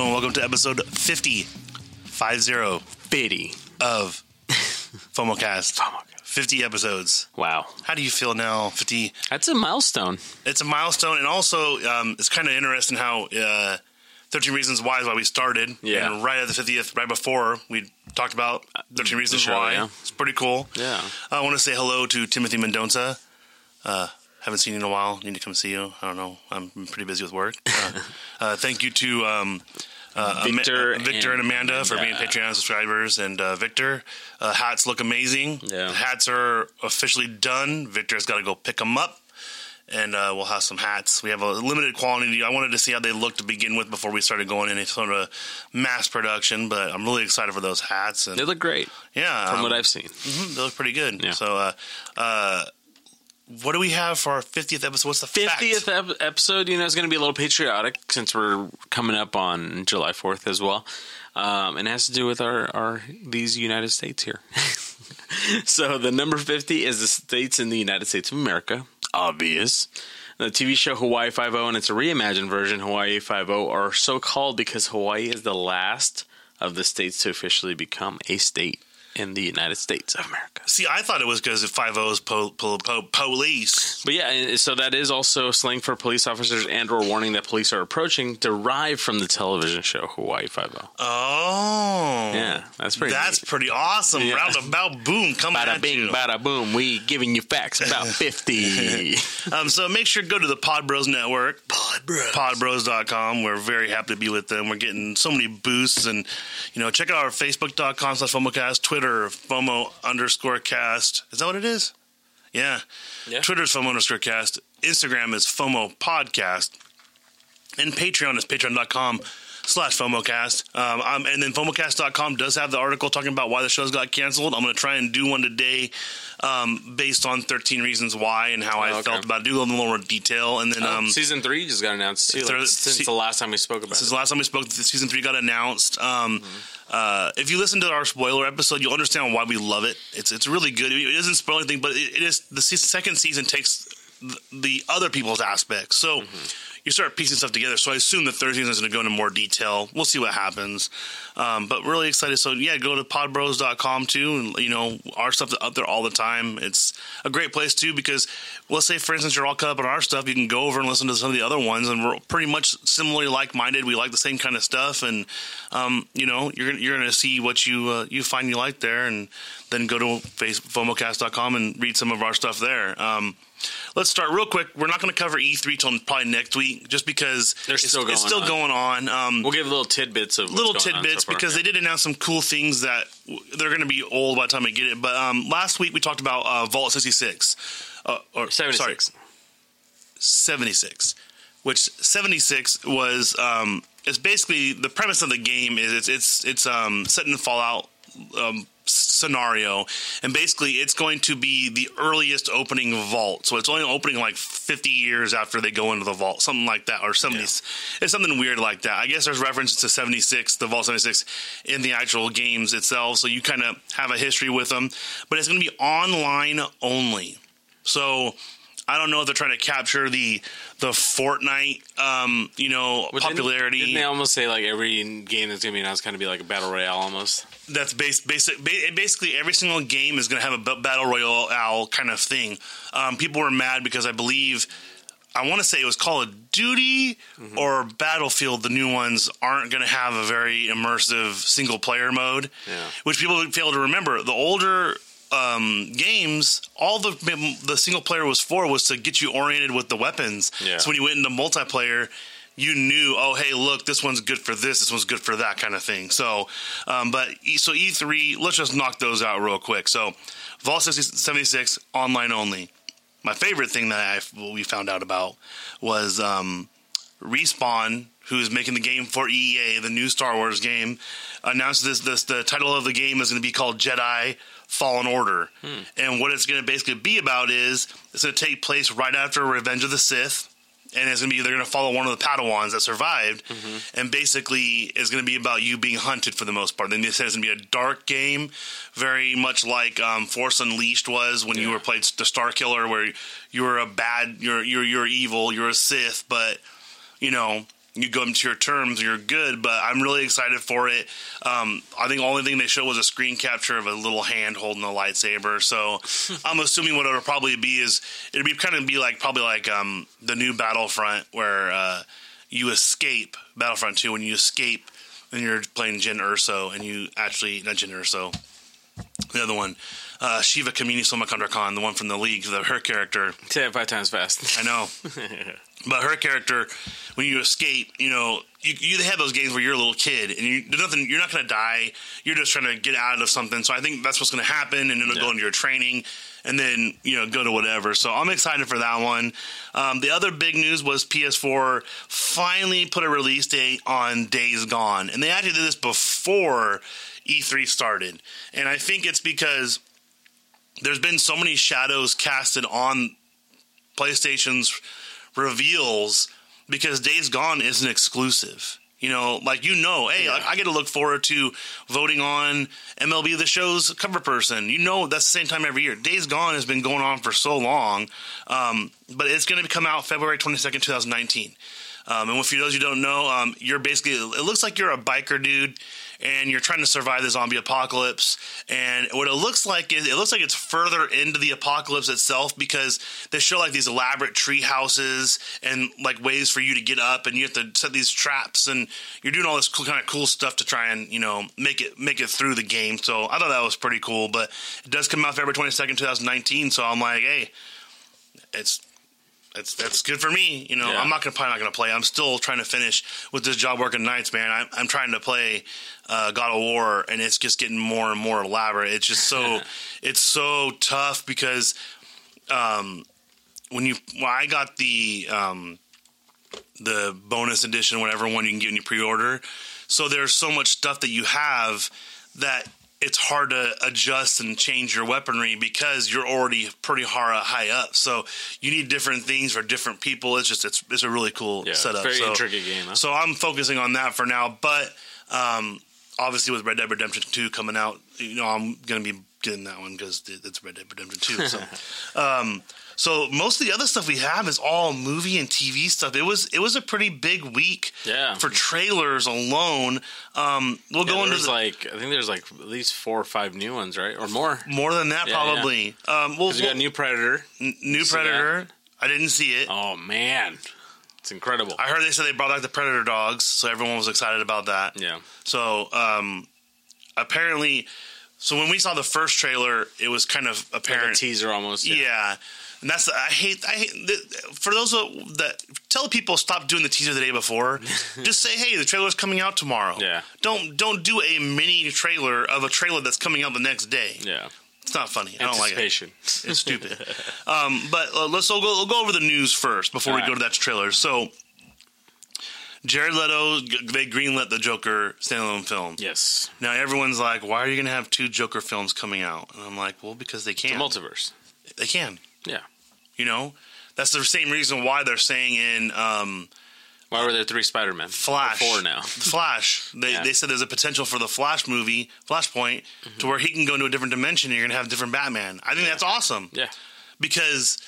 Hello and welcome to episode 50, 50 Biddy. of FOMOcast. 50 episodes. Wow. How do you feel now? 50. That's a milestone. It's a milestone, and also um, it's kind of interesting how uh, 13 Reasons Why is why we started. Yeah. And right at the 50th, right before, we talked about 13 Reasons show, Why. yeah. It's pretty cool. Yeah. I want to say hello to Timothy Mendonça. Uh, haven't seen you in a while. Need to come see you. I don't know. I'm pretty busy with work. Uh, uh, thank you to um, uh, Victor Ama- Victor and, and Amanda for being Patreon subscribers. And uh, Victor, uh, hats look amazing. Yeah. The hats are officially done. Victor's got to go pick them up. And uh, we'll have some hats. We have a limited quantity. I wanted to see how they look to begin with before we started going into sort of mass production. But I'm really excited for those hats. And They look great yeah, from um, what I've seen. Mhm, they look pretty good. Yeah. So, uh, uh, what do we have for our fiftieth episode? What's the fact? 50th ep- episode, you know, is going to be a little patriotic since we're coming up on July 4th as well. Um, and it has to do with our, our these United States here. so the number 50 is the states in the United States of America. Obvious. The TV show Hawaii Five-O and it's a reimagined version, Hawaii Five-O, are so called because Hawaii is the last of the states to officially become a state in the United States of America. See, I thought it was because of Five O's po- po- po- police. But yeah, so that is also slang for police officers and or warning that police are approaching, derived from the television show Hawaii Five O. Oh, Yeah, that's pretty. That's neat. pretty awesome. Yeah. Roundabout boom, coming Bada at bing, you. bada boom. We giving you facts about fifty. Um, so make sure to go to the Pod Bros Network, Pod Podbros. podbros.com. We're very happy to be with them. We're getting so many boosts. And, you know, check out our Facebook.com slash FOMOcast, Twitter, FOMO underscore cast. Is that what it is? Yeah. Yeah. Twitter's FOMO underscore cast. Instagram is FOMO podcast. And Patreon is patreon.com slash FOMOcast. Um, um, and then FOMOcast.com does have the article talking about why the shows got canceled. I'm going to try and do one today um, based on 13 reasons why and how I Oh, okay. felt about it. Do a little more detail. And then um, Season three just got announced too. Like, since se- the last time we spoke about since it. the last time we spoke, season three got announced. Um, uh, if you listen to our spoiler episode, you'll understand why we love it. It's it's really good. It doesn't spoil anything, but it, it is the se- second season takes the, the other people's aspects. So you start piecing stuff together. So I assume the season is going to go into more detail. We'll see what happens. Um, but really excited. So yeah, go to podbros.com too. And you know our stuff up there all the time. It's a great place too because let's say for instance you're all caught up on our stuff, you can go over and listen to some of the other ones, and we're pretty much similarly like minded. We like the same kind of stuff, and um, you know you're you're going to see what you uh, you find you like there, and then go to FOMOcast.com and read some of our stuff there. Um, Let's start real quick. We're not going to cover E3 till probably next week, just because it's still it's going still on. going on. Um, We'll give little tidbits of what's little tidbits so because they did announce some cool things that w- they're going to be old by the time I get it. But um, last week we talked about uh, Vault 66, uh, or sorry, 76. 76, which 76 was um, it's basically the premise of the game is it's it's it's um, set in the Fallout um, scenario, and basically it's going to be the earliest opening vault. So it's only opening like 50 years after they go into the vault, something like that, or 70. It's something weird like that. I guess there's references to 76, the Vault 76, in the actual games itself, so you kind of have a history with them. But it's going to be online only. So I don't know if they're trying to capture the the Fortnite, um, you know, But didn't- popularity. Didn't, they almost say like every game that's gonna be announced kind of be like a battle royale almost? That's base, basic. ba- Basically, every single game is going to have a b- battle royale kind of thing. Um, people were mad because I believe. I want to say it was Call of Duty Mm-hmm. or Battlefield. The new ones aren't going to have a very immersive single player mode, Yeah. which people fail to remember. The older um, games, all the the single player was for was to get you oriented with the weapons. Yeah. So when you went into multiplayer, you knew, oh hey, look, this one's good for this, this one's good for that kind of thing. So, um, but so E three, let's just knock those out real quick. So, Vault 76 online only. My favorite thing that I we found out about was um, Respawn, who's making the game for EA, the new Star Wars game, announced this. This the title of the game is going to be called Jedi Fallen Order, and what it's going to basically be about is it's going to take place right after Revenge of the Sith. And it's gonna be they're gonna follow one of the Padawans that survived, and basically it's gonna be about you being hunted for the most part. Then they said it's gonna be a dark game, very much like um, Force Unleashed was when you were played the Star Killer, where you were a bad, you're you're you're evil, you're a Sith, but you know you go into your terms, you're good. But I'm really excited for it. Um, I think the only thing they showed was a screen capture of a little hand holding a lightsaber. So I'm assuming what it'll probably be is it'll be kind of be like probably like um, the new Battlefront where uh, you escape Battlefront 2 when you escape and you're playing Jyn Erso and you actually not Jyn Erso, the other one, uh, Shiva Kamini Somakandra Khan, the one from the League, the, her character. Say it five times fast. I know. but her character, when you escape, you know, you, you have those games where you're a little kid and you, there's nothing. You're not going to die. You're just trying to get out of something. So I think that's what's going to happen, and it'll Yeah. go into your training, and then you know go to whatever. So I'm excited for that one. Um, the other big news was PS4 finally put a release date on Days Gone, and they actually did this before E3 started, and I think it's because there's been so many shadows casted on PlayStation's reveals because Days Gone isn't exclusive. You know, like you know, hey, like, I get to look forward to voting on MLB The Show's cover person. You know, that's the same time every year. Days Gone has been going on for so long, um, but it's going to come out February twenty second, two thousand nineteen. Um, and for those who don't know, um, you're basically it looks like you're a biker dude, and you're trying to survive the zombie apocalypse. And what it looks like is it looks like it's further into the apocalypse itself because they show like these elaborate tree houses and like ways for you to get up, and you have to set these traps, and you're doing all this cool, kind of cool stuff to try and you know make it make it through the game. So I thought that was pretty cool. But it does come out February twenty second, two thousand nineteen. So I'm like, hey, it's that's that's good for me. You know, Yeah. I'm not gonna probably not gonna play. I'm still trying to finish with this job working nights, man. I'm, I'm trying to play uh, God of War, and it's just getting more and more elaborate. It's just so it's so tough because um, when you when I got the um, the bonus edition, whatever one you can get when you pre-order, so there's so much stuff that you have that it's hard to adjust and change your weaponry because you're already pretty high, high up. So you need different things for different people. It's just it's it's a really cool Yeah, setup. very so, intricate game, huh? So I'm focusing on that for now. But um, obviously with Red Dead Redemption 2 coming out, you know I'm going to be getting that one because it's Red Dead Redemption 2. So. um, so most of the other stuff we have is all movie and TV stuff. It was it was a pretty big week Yeah. for trailers alone. Um, we'll Yeah, go into the, like I think there's like at least four or five new ones, right, or more. more than that Yeah, probably. Um, we'll, we got new Predator. n- new? Predator. I didn't see it. Oh man, it's incredible. I heard they said they brought back the Predator dogs, so everyone was excited about that. yeah, So um, apparently, so when we saw the first trailer, it was kind of like a apparent. teaser almost. yeah. And that's I hate I hate the, for those that tell people stop doing the teaser the day before. just say, hey, the trailer's coming out tomorrow. Yeah. Don't don't do a mini trailer of a trailer that's coming out the next day. yeah. It's not funny. I don't like it. It's stupid. um, but uh, let's we'll go, we'll go over the news first before we All go to that trailer. So, Jared Leto, they greenlit the Joker standalone film. yes, Now everyone's like, "Why are you going to have two Joker films coming out?" And I'm like, "Well, because they the can. multiverse. they can. Yeah. You know, that's the same reason why they're saying in um, Why were there three Spider Men? Flash, Four now. Flash. They Yeah. they said there's a potential for the Flash movie, Flashpoint, to where he can go into a different dimension. and You're going to have different Batman. I think that's awesome. Yeah. because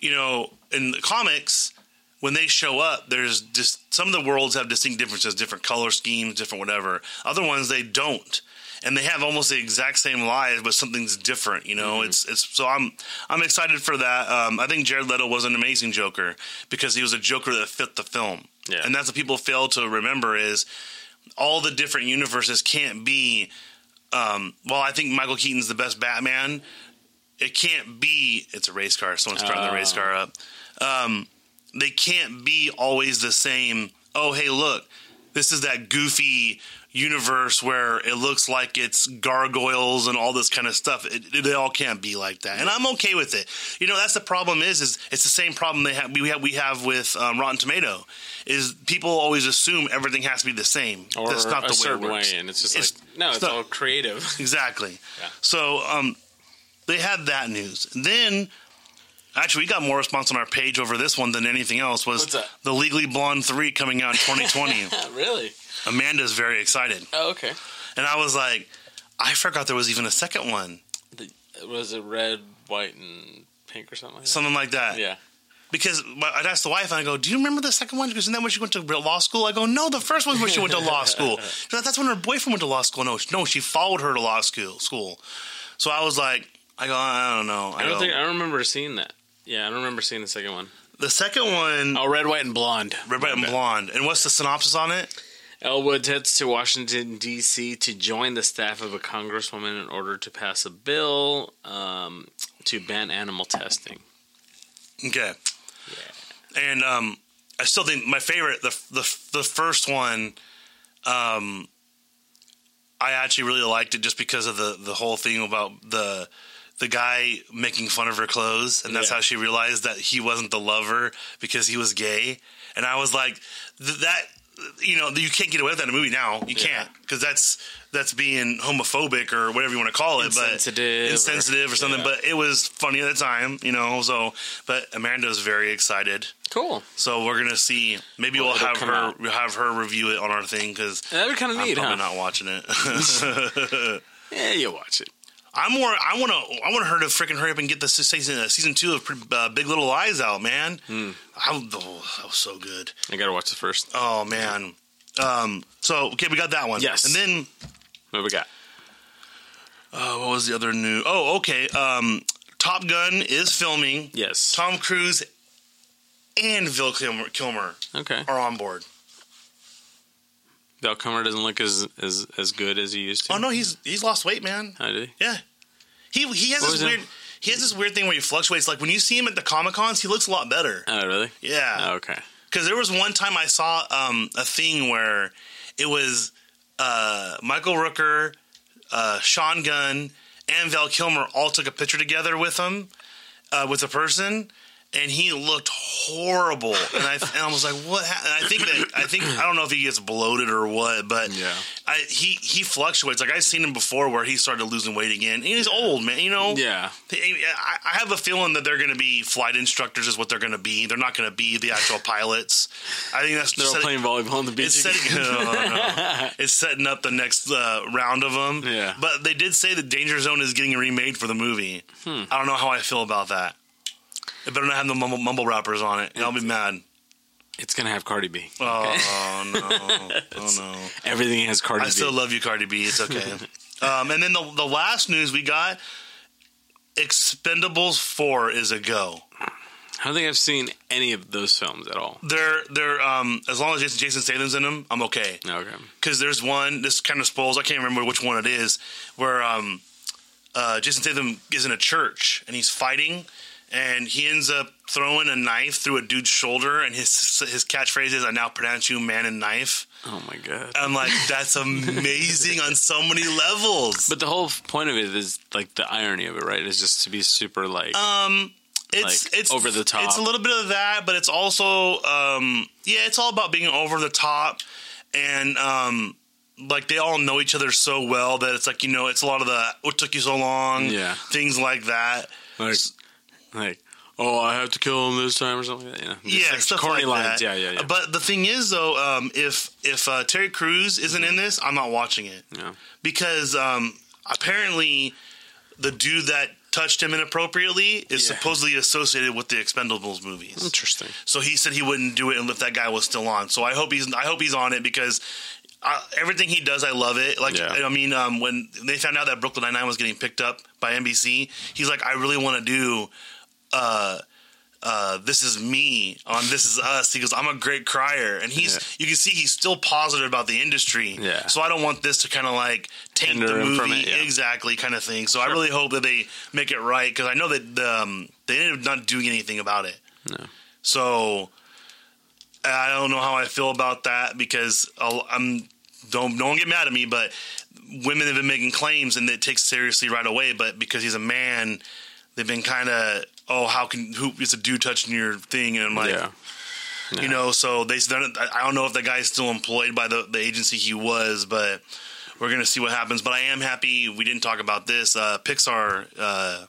you know in the comics when they show up there's just some of the worlds have distinct differences different color schemes different whatever other ones they don't and they have almost the exact same lives but something's different you know Mm-hmm. it's it's so i'm i'm excited for that um, i think jared leto was an amazing joker because he was a joker that fit the film Yeah. and that's what people fail to remember is all the different universes can't be um, well i think michael keaton's the best batman it can't be it's a race car someone's starting the race Oh. car up um, they can't be always the same oh hey look this is that goofy universe where it looks like it's gargoyles and all this kind of stuff it, it, they all can't be like that and i'm okay with it you know that's the problem is is it's the same problem they have we have we have with um, rotten tomato is people always assume everything has to be the same Or that's not the way it works way, and it's just It's- like no, it's not- all creative. Exactly. Yeah. So um, they had that news. Then, actually, we got more response on our page over this one than anything else. Was the Legally Blonde three coming out in 2020? really? Amanda's very excited, Oh, okay. and I was like, I forgot there was even a second one, The, was it red, white, and pink or something like that? something like that. Yeah. because I'd ask the wife and I go, "Do you remember the second one? Because isn't that when she went to law school?" I go, "No, the first one's when she went to law school. Like, That's when her boyfriend went to law school. No, she- no, she followed her to law school. School. So I was like, I go, I don't know. I, I don't go, think I remember seeing that. Yeah, I don't remember seeing the second one. the second one, Oh, Red, White, and Blonde. Red, White, and Blonde. And what's the synopsis on it? Elwood heads to Washington, D.C. to join the staff of a congresswoman in order to pass a bill um, to ban animal testing. Okay. And um, I still think my favorite, the the the first one, um, I actually really liked it just because of the the whole thing about the the guy making fun of her clothes, and that's Yeah. how she realized that he wasn't the lover because he was gay. And I was like, th- that you know, you can't get away with that in a movie now. You Yeah. can't because that's that's being homophobic or whatever you want to call it, Insensitive but insensitive or, something. yeah. But it was funny at the time, you know. So, but Amanda's very excited. Cool. So we're gonna see. Maybe Well, have her out. have her review it on our thing because That'd be kind of neat. I'm huh? not watching it. Yeah, you watch it. I'm more. I want to. I want her to freaking hurry up and get the season uh, season two of uh, Big Little Lies out, man. Hmm. I, oh, that was so good. I gotta watch it first. Oh man. Um. So okay, we got that one. Yes. And then What we got? uh, what was the other new? Oh, okay. Um, Top Gun is filming. Yes. Tom Cruise and Val Kilmer, Kilmer Okay. are on board. Val Kilmer doesn't look as as as good as he used to. Oh no, he's he's lost weight, man. Oh, did he? Yeah, he he has What this weird. He has this weird thing where he fluctuates. Like when you see him at the Comic Cons, he looks a lot better. Oh, really? Yeah, Oh, okay. because there was one time I saw um, a thing where it was uh, Michael Rooker, uh, Sean Gunn, and Val Kilmer all took a picture together with him uh, with a person. And he looked horrible, and I and I was like, "What?" Ha-? And I think that I think I don't know if he gets bloated or what, but Yeah. I, he he fluctuates. Like I've seen him before, where he started losing weight again. And he's old, man. You know, Yeah. I I have a feeling that they're going to be flight instructors, is what they're going to be. They're not going to be the actual pilots. I think that's They're setting- playing volleyball on the beach. It's setting, no, no. it's setting up the next uh, round of them. Yeah. But they did say that Danger Zone is getting remade for the movie. Hmm. I don't know how I feel about that. It better not have the mumble, mumble rappers on it. I'll be mad. It's gonna have Cardi B. Oh, no. Oh, no. Everything has Cardi I B. still love you, Cardi B. It's okay. um, and then the the last news we got: Expendables Four is a go. I don't think I've seen any of those films at all. They're they're um, as long as Jason, Jason Statham's in them, I'm okay. Okay. Because there's one. This kind of spoils. I can't remember which one it is. Where um, uh, Jason Statham is in a church and he's fighting, and he ends up throwing a knife through a dude's shoulder, and his his catchphrase is "I now pronounce you man and knife." Oh my god. I'm like, that's amazing on so many levels. But the whole point of it is like the irony of it, right? Is just to be super like Um, it's Like, it's over the top. It's a little bit of that, but it's also um, yeah, it's all about being over the top and um, like they all know each other so well that it's like you know it's a lot of the what took you so long, Yeah. things like that. like like oh I have to kill him this time or something. Like that? Just, yeah, like, stuff corny like lines. that. Yeah, yeah, yeah. But the thing is, though, um, if if uh, Terry Crews isn't in this, I'm not watching it yeah. because um, apparently the dude that touched him inappropriately is Yeah. supposedly associated with the Expendables movies. Interesting. So he said he wouldn't do it if that guy was still on. So I hope he's I hope he's on it because uh, everything he does, I love it. Like Yeah. I mean, um, when they found out that Brooklyn Nine Nine was getting picked up by NBC, he's like, I really want to do. Uh, uh, this is me on This Is Us. He goes, I'm a great crier, and he's Yeah. you can see he's still positive about the industry. Yeah. So I don't want this to kind of like take Hinder the movie it, yeah. exactly kind of thing. So I really hope that they make it right because I know that um, they ended up not doing anything about it. No. So I don't know how I feel about that because I'll, I'm don't don't get mad at me, but women have been making claims and it takes seriously right away. But because he's a man, they've been kind of oh how can who is a dude touching your thing and I'm like. yeah. You know, so they. I I don't know if the guy's still employed by the, the agency he was, but we're gonna see what happens. But I am happy we didn't talk about this. Uh, Pixar, uh,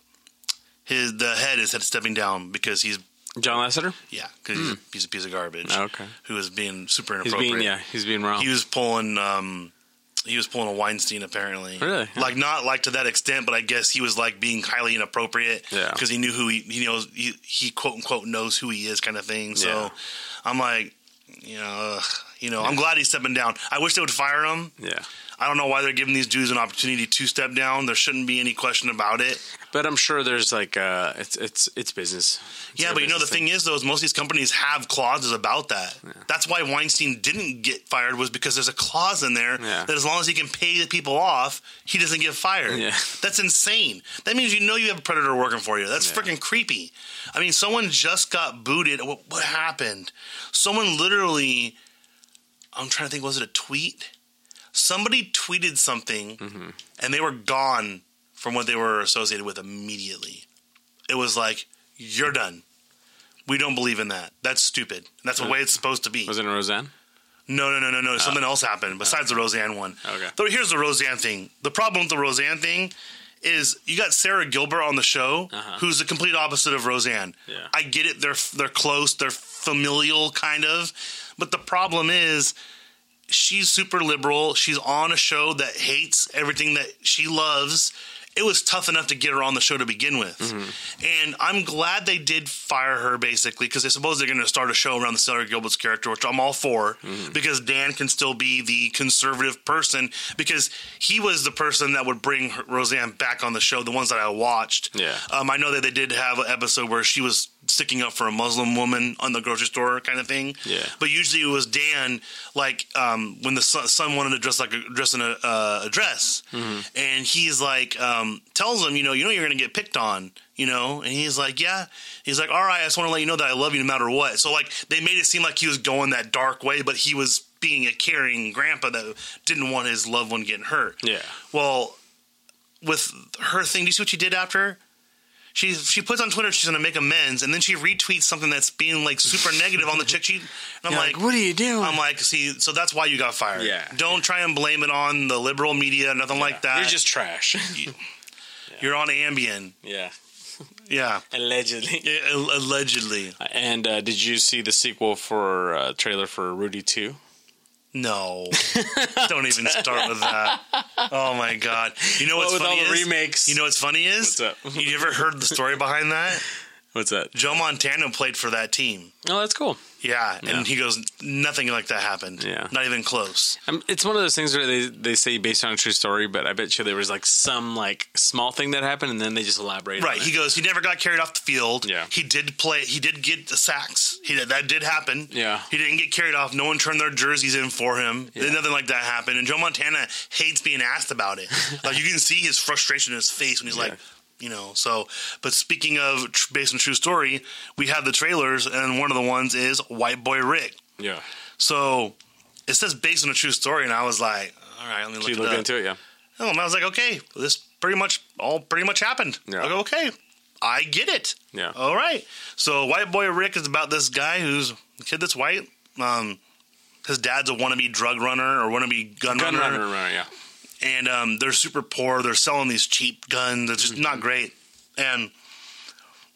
his the head is stepping down because he's John Lasseter. yeah, because he's, a- he's a piece of garbage. Okay. Who is being super He's inappropriate. being yeah. He's being wrong. He was pulling um, he was pulling a Weinstein apparently. Really? Like not like to that extent, but I guess he was like being highly inappropriate. Yeah. Because he knew who he he knows he, he quote unquote knows who he is kind of thing. So Yeah. I'm like, you know, ugh, you know, I'm glad he's stepping down. I wish they would fire him. Yeah. I don't know why they're giving these dudes an opportunity to step down. There shouldn't be any question about it. But I'm sure there's like uh, it's it's it's business. It's Yeah, but you know the business thing is, though, is most of these companies have clauses about that. That's why Weinstein didn't get fired was because there's a clause in there Yeah. that as long as he can pay the people off, he doesn't get fired. Yeah. That's insane. That means you know you have a predator working for you. That's Yeah. freaking creepy. I mean, someone just got booted. What, what happened? Someone literally. I'm trying to think. Was it a tweet? Somebody tweeted something, Mm-hmm. and they were gone from what they were associated with immediately. It was like, you're done. We don't believe in that. That's stupid. That's the way it's supposed to be. Was it Roseanne? No, no, no, no, no. Something else happened besides the Roseanne one. Okay. So here's the Roseanne thing. The problem with the Roseanne thing is you got Sara Gilbert on the show, Uh-huh. who's the complete opposite of Roseanne. Yeah. I get it. They're they're close. They're familial, kind of. But the problem is, she's super liberal. She's on a show that hates everything that she loves. It was tough enough to get her on the show to begin with. Mm-hmm. And I'm glad they did fire her basically because I suppose they're going to start a show around the Sara Gilbert's character, which I'm all for Mm-hmm. because Dan can still be the conservative person because he was the person that would bring Roseanne back on the show, the ones that I watched. Yeah. Um, I know that they did have an episode where she was sticking up for a Muslim woman on the grocery store kind of thing. Yeah. But usually it was Dan, like um, when the son, son wanted to dress like a dress in a, uh, a dress, Mm-hmm. and he's like um, tells him, you know, you know you're going to get picked on, you know, and he's like, yeah, he's like, all right, I just want to let you know that I love you no matter what. So like they made it seem like he was going that dark way, but he was being a caring grandpa that didn't want his loved one getting hurt. Yeah. Well, with her thing, do you see what she did after? She she puts on Twitter she's gonna make amends, and then she retweets something that's being like super negative on the chick. She, and I'm like, like, what are you doing? I'm like, see, so that's why you got fired. Yeah. Don't try and blame it on the liberal media, nothing like that. You're just trash. You're on Ambien. yeah. Yeah, Allegedly. Yeah, allegedly. And uh, did you see the sequel for uh, trailer for Rudy Two? No, don't even start with that. Oh my god! You know what's with funny is remakes. you know what's funny is What's you ever heard the story behind that? What's that? Joe Montana played for that team. Oh, that's cool. Yeah, Yeah. and he goes, nothing like that happened. Yeah. not even close. Um, it's one of those things where they they say based on a true story, but I bet you there was like some like small thing that happened, and then they just elaborate. Right. He goes. He never got carried off the field. Yeah. He did play. He did get the sacks. He did, that did happen. Yeah. He didn't get carried off. No one turned their jerseys in for him. Yeah. Nothing like that happened. And Joe Montana hates being asked about it. like you can see his frustration in his face when he's Yeah. like, you know. So, but speaking of tr- based on true story, we have the trailers, and one of the ones is White Boy Rick. Yeah. So it says based on a true story, and I was like, all right, let me look it look into it, yeah. Oh, and I was like, okay, this pretty much all pretty much happened. Yeah. I go, okay, I get it. Yeah. All right. So White Boy Rick is about this guy who's a kid that's white. Um, his dad's a wannabe drug runner or wannabe gun, Gun runner, runner, runner, yeah. And um, they're super poor. They're selling these cheap guns. It's just Mm-hmm. not great. And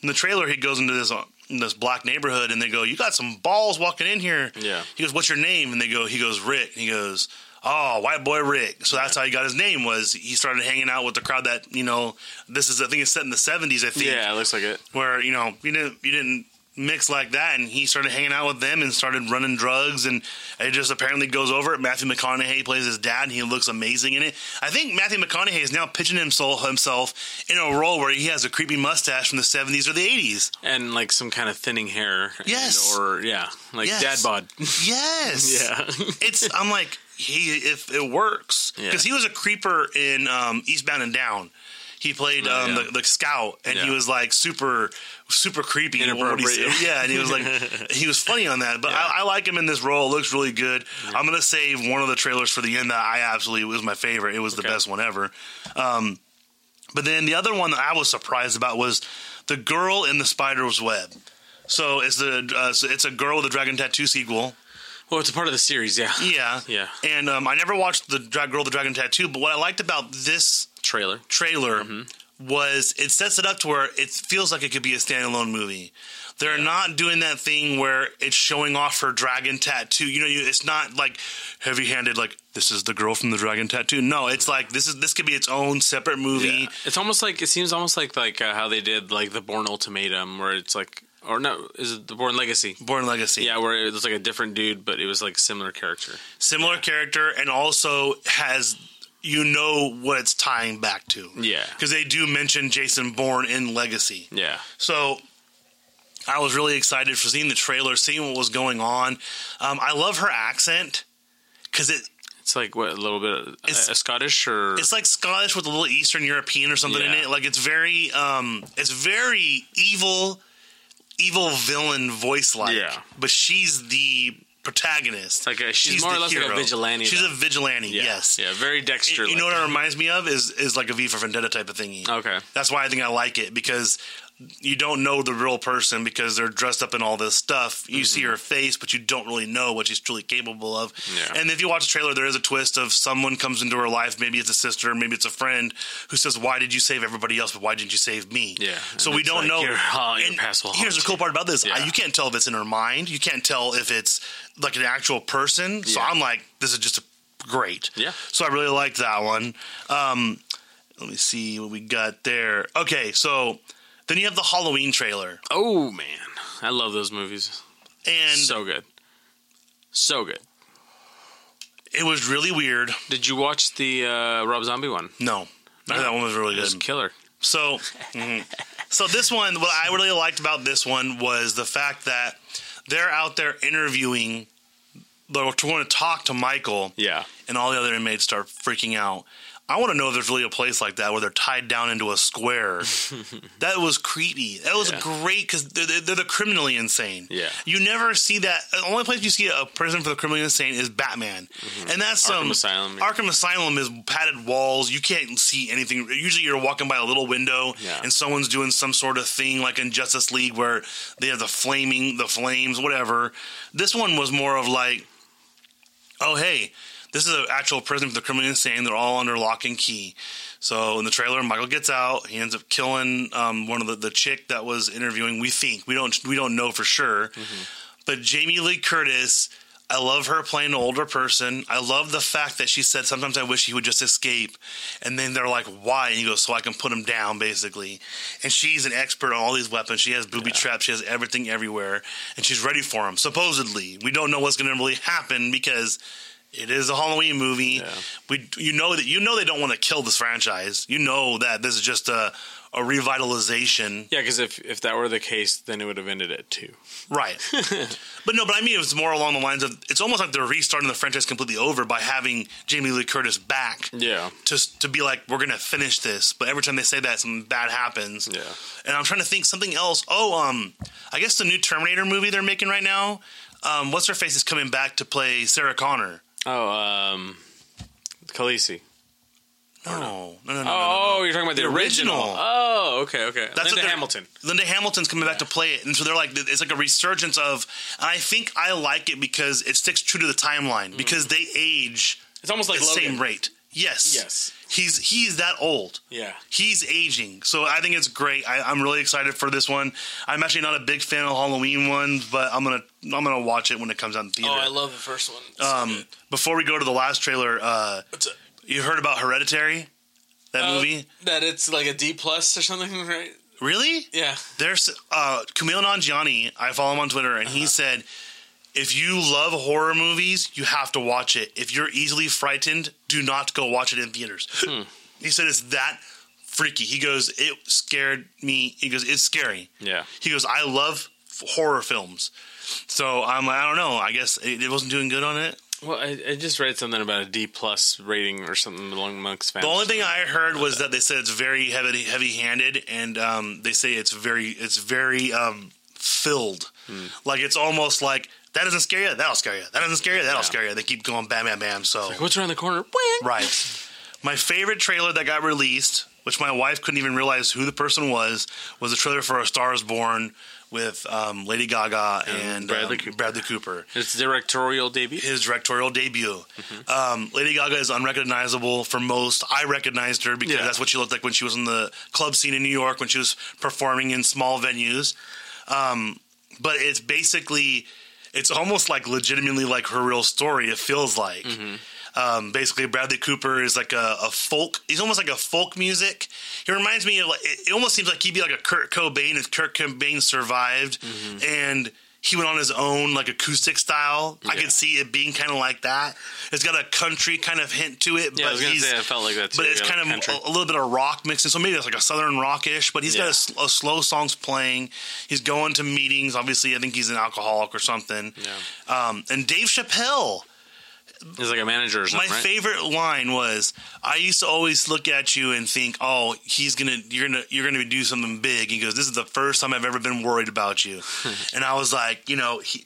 in the trailer, he goes into this uh, in this black neighborhood, and they go, "You got some balls walking in here." Yeah. He goes, "What's your name?" And they go, "He goes Rick." And he goes, "Oh, white boy Rick." So that's how he got his name. Was he started hanging out with the crowd that you know? This is I think it's set in the seventies. I think Yeah, it looks like it. where you know you didn't you didn't mix like that, and he started hanging out with them and started running drugs, and it just apparently goes over. it. Matthew McConaughey plays his dad, and he looks amazing in it. I think Matthew McConaughey is now pitching himself himself in a role where he has a creepy mustache from the seventies or the eighties. And like some kind of thinning hair. and- Yes. or yeah, like Yes. dad bod. Yes, yeah. it's I'm like he if it works Yeah. because he was a creeper in um, Eastbound and Down. He played um, yeah. the, the scout, and he was like super, super creepy. in what he Inappropriate. Yeah, and he was like, he was funny on that. But I, I like him in this role. It looks really good. I'm gonna save one of the trailers for the end that I absolutely was my favorite. It was the best one ever. Um, but then the other one that I was surprised about was the girl in the spider's web. So it's the uh, so it's a girl with a dragon tattoo sequel. Well, it's a part of the series, yeah. Yeah, Yeah. And um, I never watched the Dra- Girl the Dragon Tattoo, but what I liked about this Trailer. trailer was it sets it up to where it feels like it could be a standalone movie. They're not doing that thing where it's showing off her dragon tattoo. You know, you, it's not like heavy-handed. Like this is the girl from the dragon tattoo. No, it's like this is this could be its own separate movie. Yeah. It's almost like it seems almost like like uh, how they did like the Bourne Ultimatum, where it's like or no, is it the Bourne Legacy? Bourne Legacy. Yeah, where it was like a different dude, but it was like similar character. similar character, and also has you know what it's tying back to. Yeah. because they do mention Jason Bourne in Legacy. Yeah, So I was really excited for seeing the trailer, seeing what was going on. Um, I love her accent because it it's like what a little bit It's- uh, Scottish or it's like Scottish with a little Eastern European or something in it. Like it's very um, it's very evil, evil villain voice like. Yeah. but she's the protagonist. Like uh, a- she's more or less like a vigilante, She's though. a vigilante. yeah, Yes. yeah, very Dexter. You know what it reminds me of is is like a V for Vendetta type of thingy. Okay. That's why I think I like it because you don't know the real person because they're dressed up in all this stuff. You see her face, but you don't really know what she's truly capable of. Mm-hmm. Yeah. And if you watch the trailer, there is a twist of someone comes into her life. Maybe it's a sister, maybe it's a friend who says, "Why did you save everybody else, but why didn't you save me?" Yeah. So we don't like, know. your- oh, your past will here's the cool part about this: Yeah. I- you can't tell if it's in her mind. You can't tell if it's like an actual person. So Yeah. I'm like, this is just a, great. Yeah. So I really liked that one. Um, let me see what we got there. Okay, so then you have the Halloween trailer, Oh man, I love those movies. and so good, so good. it was really weird. Did you watch the uh, Rob Zombie one? No, that one was really It was good. killer. So, mhm. so this one, what I really liked about this one was the fact that they're out there interviewing. They're going to talk to Michael, Yeah, and all the other inmates start freaking out. I want to know if there's really a place like that where they're tied down into a square. that was creepy. That was Yeah. great because they're, they're, the criminally insane. Yeah. You never see that. The only place you see a prison for the criminally insane is Batman. And that's Mm-hmm. Arkham some. Asylum, yeah. Arkham Asylum is padded walls. You can't see anything. Usually you're walking by a little window Yeah. and someone's doing some sort of thing like in Justice League where they have the flaming, the flames, whatever. This one was more of like, oh hey, this is an actual prison for the criminally insane. They're all under lock and key. So in the trailer, Michael gets out. He ends up killing um, one of the, the chick that was interviewing. We think we don't we don't know for sure, but Jamie Lee Curtis. I love her playing an older person. I love the fact that she said, "Sometimes I wish he would just escape," and then they're like, "Why?" And he goes, "So I can put him down," basically. And she's an expert on all these weapons. She has booby traps. She has everything everywhere, and she's ready for him. Supposedly, we don't know what's going to really happen because it is a Halloween movie. Yeah. We, you know that you know they don't want to kill this franchise. You know that this is just a a revitalization, yeah. Because if if that were the case, then it would have ended at two. right? but no, but I mean it's more along the lines of it's almost like they're restarting the franchise completely over by having Jamie Lee Curtis back. Yeah, Just to be like, we're gonna finish this, but every time they say that, something bad happens. yeah. And I'm trying to think something else. Oh, um, I guess the new Terminator movie they're making right now. Um, what's her face is coming back to play Sarah Connor. Oh, um, Khaleesi. No, no, no, no. no, Oh, no. you're talking about the, The original. original. Oh, okay, okay. That's Linda Hamilton. Linda Hamilton's coming back to play it, and so they're like, it's like a resurgence of. And I think I like it because it sticks true to the timeline because they age It's almost like the Logan. same rate. Yes, Yes. He's he's that old. Yeah. He's aging, so I think it's great. I, I'm really excited for this one. I'm actually not a big fan of Halloween ones, but I'm gonna I'm gonna watch it when it comes out in theater. Oh, I love the first one. It's um, good. before we go to the last trailer, uh, you heard about Hereditary? That Uh, movie? that it's like a D plus or something, right? Really? Yeah. There's uh, Kumail Nanjiani. I follow him on Twitter, and he said, "If you love horror movies, you have to watch it. If you're easily frightened, do not go watch it in theaters." he said it's that freaky. He goes, "It scared me." He goes, "It's scary." Yeah. He goes, "I love f- horror films." So I'm like, I don't know. I guess it, it wasn't doing good on it. Well, I, I just read something about a D plus rating or something along fans. The only thing I heard was that they said it's very heavy heavy handed, and um, they say it's very it's very um, filled. Like it's almost like that doesn't scare you, that'll scare you. That doesn't scare you, that'll Yeah. scare you. They keep going bam bam bam. So What's around the corner? right. My favorite trailer that got released which my wife couldn't even realize who the person was, was the trailer for A Star Is Born with um, Lady Gaga and, Bradley um, Cooper. Bradley Cooper. Its directorial debut. His directorial debut. Mm-hmm. Um, Lady Gaga is unrecognizable for most. I recognized her because Yeah. that's what she looked like when she was in the club scene in New York, when she was performing in small venues. Um, but it's basically, it's almost like legitimately like her real story. It feels like. Mm-hmm. Um, basically, Bradley Cooper is like a, a folk. He's almost like a folk music. He reminds me of like it, it almost seems like he'd be like a Kurt Cobain if Kurt Cobain survived Mm-hmm. and he went on his own like acoustic style. I could see it being kind of like that. It's got a country kind of hint to it, Yeah, I but he's say I felt like that too. but it's yeah, kind of a, a little bit of rock mixed in. So maybe it's like a southern rockish, but he's got a, a, slow songs playing. He's going to meetings. Obviously, I think he's an alcoholic or something. Yeah. Um, and Dave Chappelle, He's like a manager or my right? favorite line was, "I used to always look at you and think, oh, he's gonna, you're gonna, you're gonna do something big." He goes, "This is the first time I've ever been worried about you," and I was like, you know, he.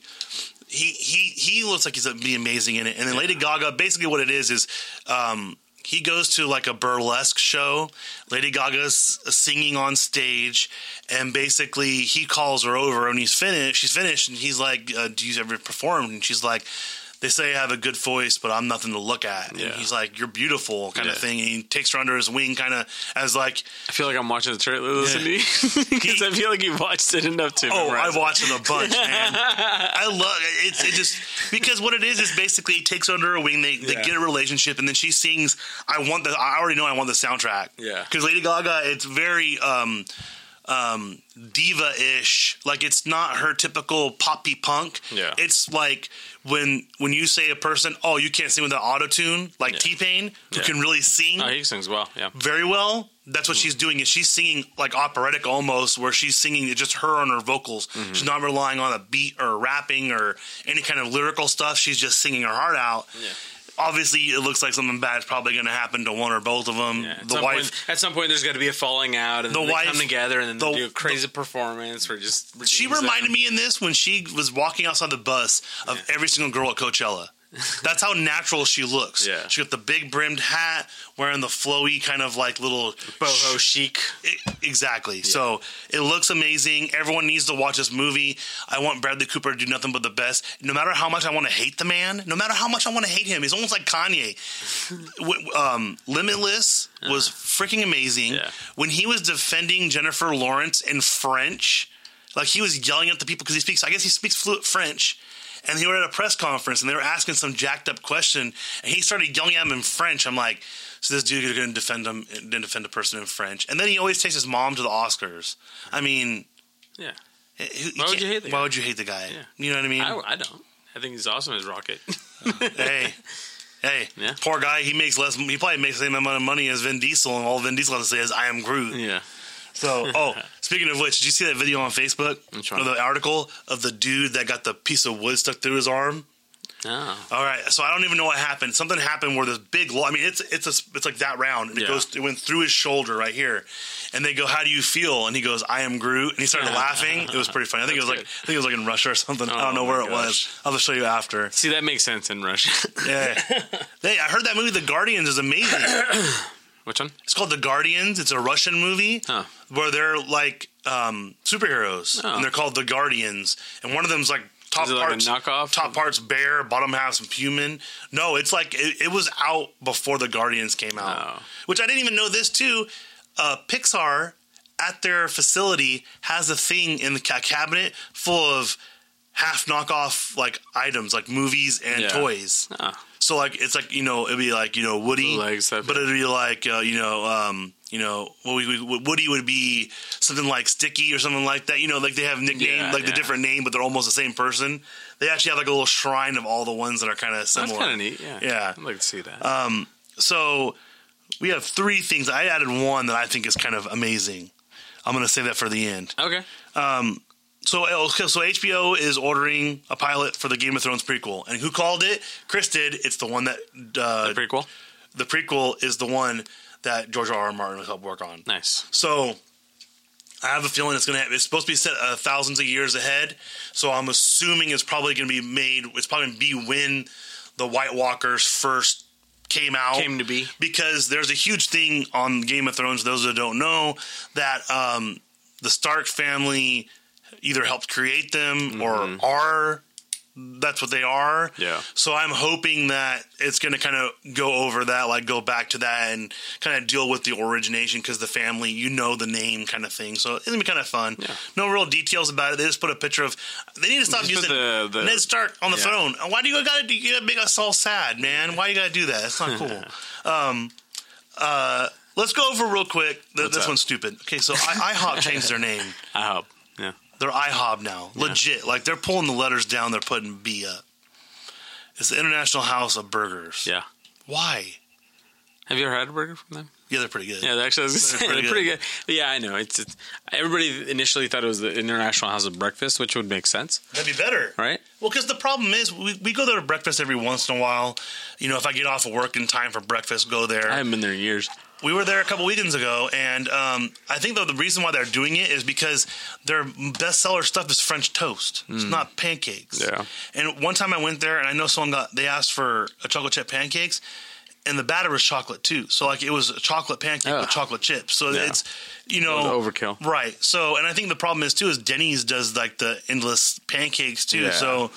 He he he looks like he's gonna be amazing in it, and then Lady Gaga. Basically, what it is is, um, he goes to like a burlesque show. Lady Gaga's singing on stage, and basically he calls her over and he's finished. She's finished, and he's like, uh, "Do you ever perform?" And she's like, "They say I have a good voice, but I'm nothing to look at." And he's like, "You're beautiful," kind of thing. And he takes her under his wing, kind of as like, I feel like I'm watching the trailer listening because I feel like you watched it enough to. "Oh, I've watched it a bunch, man." I love it. It just because what it is is basically he takes her under her wing. They they get a relationship, and then she sings. I want the. I already know I want the soundtrack. Yeah. because Lady Gaga, it's very. um um diva ish like it's not her typical poppy punk Yeah. it's like when when you say a person oh you can't sing with without auto tune like Yeah. t-pain who Yeah. can really sing Oh, he sings well. Yeah. very well. That's what she's doing. Is she's singing like operatic almost, where she's singing just her on her vocals. She's not relying on a beat or rapping or any kind of lyrical stuff. She's just singing her heart out. Yeah. Obviously, it looks like something bad's probably going to happen to one or both of them. Yeah, at the some wife, point, at some point, there's got to be a falling out, and The then they wife- come together, and then they the- do a crazy performance. Where just she reminded them. me in this when she was walking outside the bus of every single girl at Coachella. That's how natural she looks. Yeah. She got the big brimmed hat, wearing the flowy kind of like little boho chic. I- exactly. So it looks amazing. Everyone needs to watch this movie. I want Bradley Cooper to do nothing but the best. No matter how much I want to hate the man, no matter how much I want to hate him, he's almost like Kanye. Um, Limitless was freaking amazing. Yeah. When he was defending Jennifer Lawrence in French, like he was yelling at the people because he speaks. I guess he speaks fluent French. And they were at a press conference and they were asking some jacked up question, and he started yelling at him in French. I'm like, so this dude to defend him, didn't defend a person in French, and then he always takes his mom to the Oscars. I mean, Yeah, eh, who- Why would you hate the Why guy? would you hate the guy? Yeah. You know what I mean? I, I don't. I think he's awesome as Rocket. hey, hey, Yeah. poor guy. He makes less. He probably makes the same amount of money as Vin Diesel, and all Vin Diesel has to say is, "I am Groot." yeah, So, oh, speaking of which, did you see that video on Facebook? Or the article of the dude that got the piece of wood stuck through his arm? oh, All right, so I don't even know what happened. Something happened where this big, lo- I mean, it's it's a, it's like that round, and it Yeah. goes, it went through his shoulder right here, and they go, "How do you feel?" And he goes, "I am Groot," and he started laughing. It was pretty funny. I think it was That's like. I think it was like in Russia or something. I Oh don't know oh my where it was. I'll just show you after. see that makes sense in Russia. Yeah, hey, I heard that movie, The Guardians, is amazing. Which one? It's called The Guardians. It's a Russian movie Oh, where they're like um, superheroes, Oh. and they're called The Guardians, and one of them's like. Top it like knockoff? top parts bear, bottom half's human. No, it's like it, it was out before the Guardians came out, Oh. which I didn't even know this too. Uh, Pixar at their facility has a thing in the cabinet full of half knockoff like items, like movies and Yeah. toys. oh. So like it's like you know it'd be like you know Woody, Legs but it'd be like uh, you know um, you know what we, we, Woody would be something like Sticky or something like that. You know, like they have nickname Yeah, like the different name, but they're almost the same person. They actually have like a little shrine of all the ones that are kind of That's similar. kind of neat. Yeah, Yeah. I'd like to see that. Um, so we have three things. I added one that I think is kind of amazing. I'm going to say that for the end. okay. So, so HBO is ordering a pilot for the Game of Thrones prequel, and who called it? Chris did. It's the one that uh, Pretty cool. the prequel is the one that George R. R. Martin helped work on. Nice. So I have a feeling it's gonna. It's supposed to be set uh, thousands of years ahead. So I'm assuming it's probably gonna be made. It's probably gonna be when the White Walkers first came out Came to be. because there's a huge thing on Game of Thrones. Those that don't know that um, the Stark family either helped create them or are that's what they are. Mm-hmm. Yeah. So I'm hoping that it's going to kind of go over that, like go back to that and kind of deal with the origination because the family, you know, the name kind of thing. So it's gonna be kind of fun. Yeah. No real details about it. They just put a picture of. They need to stop Just using the- the- Ned Stark on the Yeah. throne. Why do you gotta? You gotta make us all sad, man. Why you gotta do that? It's not cool. um, uh, let's go over real quick. Th- this up? one's stupid. Okay, so I- IHOP changed their name. I hope. Yeah. They're IHOB now. Legit. Like they're pulling the letters down, they're putting B up. It's the International House of Burgers. Yeah. Why? Have you ever had a burger from them? Yeah, they're pretty good. Yeah, they're actually, They're pretty they're pretty good. But yeah, I know. It's, it's everybody initially thought it was the International House of Breakfast, which would make sense, That'd be better. right? Well, because the problem is, we, we go there to breakfast every once in a while. You know, if I get off of work in time for breakfast, go there. I haven't been there in years. We were there a couple weekends ago, and um, I think though the reason why they're doing it is because their bestseller stuff is French toast. It's not pancakes. Yeah. And one time I went there, and I know someone got they asked for a chocolate chip pancakes, and the batter was chocolate too. So like it was a chocolate pancake Ugh. with chocolate chips. So Yeah. it's you know overkill. Right. So and I think the problem is too is Denny's does like the endless pancakes too. Yeah. So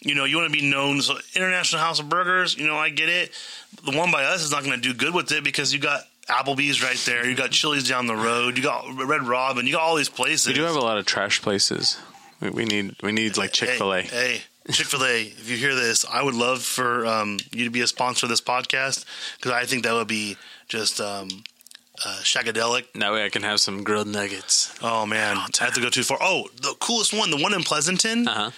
you know, you want to be known. So, International House of Burgers, you know, I get it. The one by us is not going to do good with it because you got Applebee's right there. You got Chili's down the road. You got Red Robin. You got all these places. We do have a lot of trash places. We, we need we need like Chick Fil A. Hey, hey Chick Fil A, if you hear this, I would love for um, you to be a sponsor of this podcast because I think that would be just um, uh, shagadelic. That way I can have some grilled nuggets. Oh man, I have to go too far. Oh, the coolest one, the one in Pleasanton, Uh huh.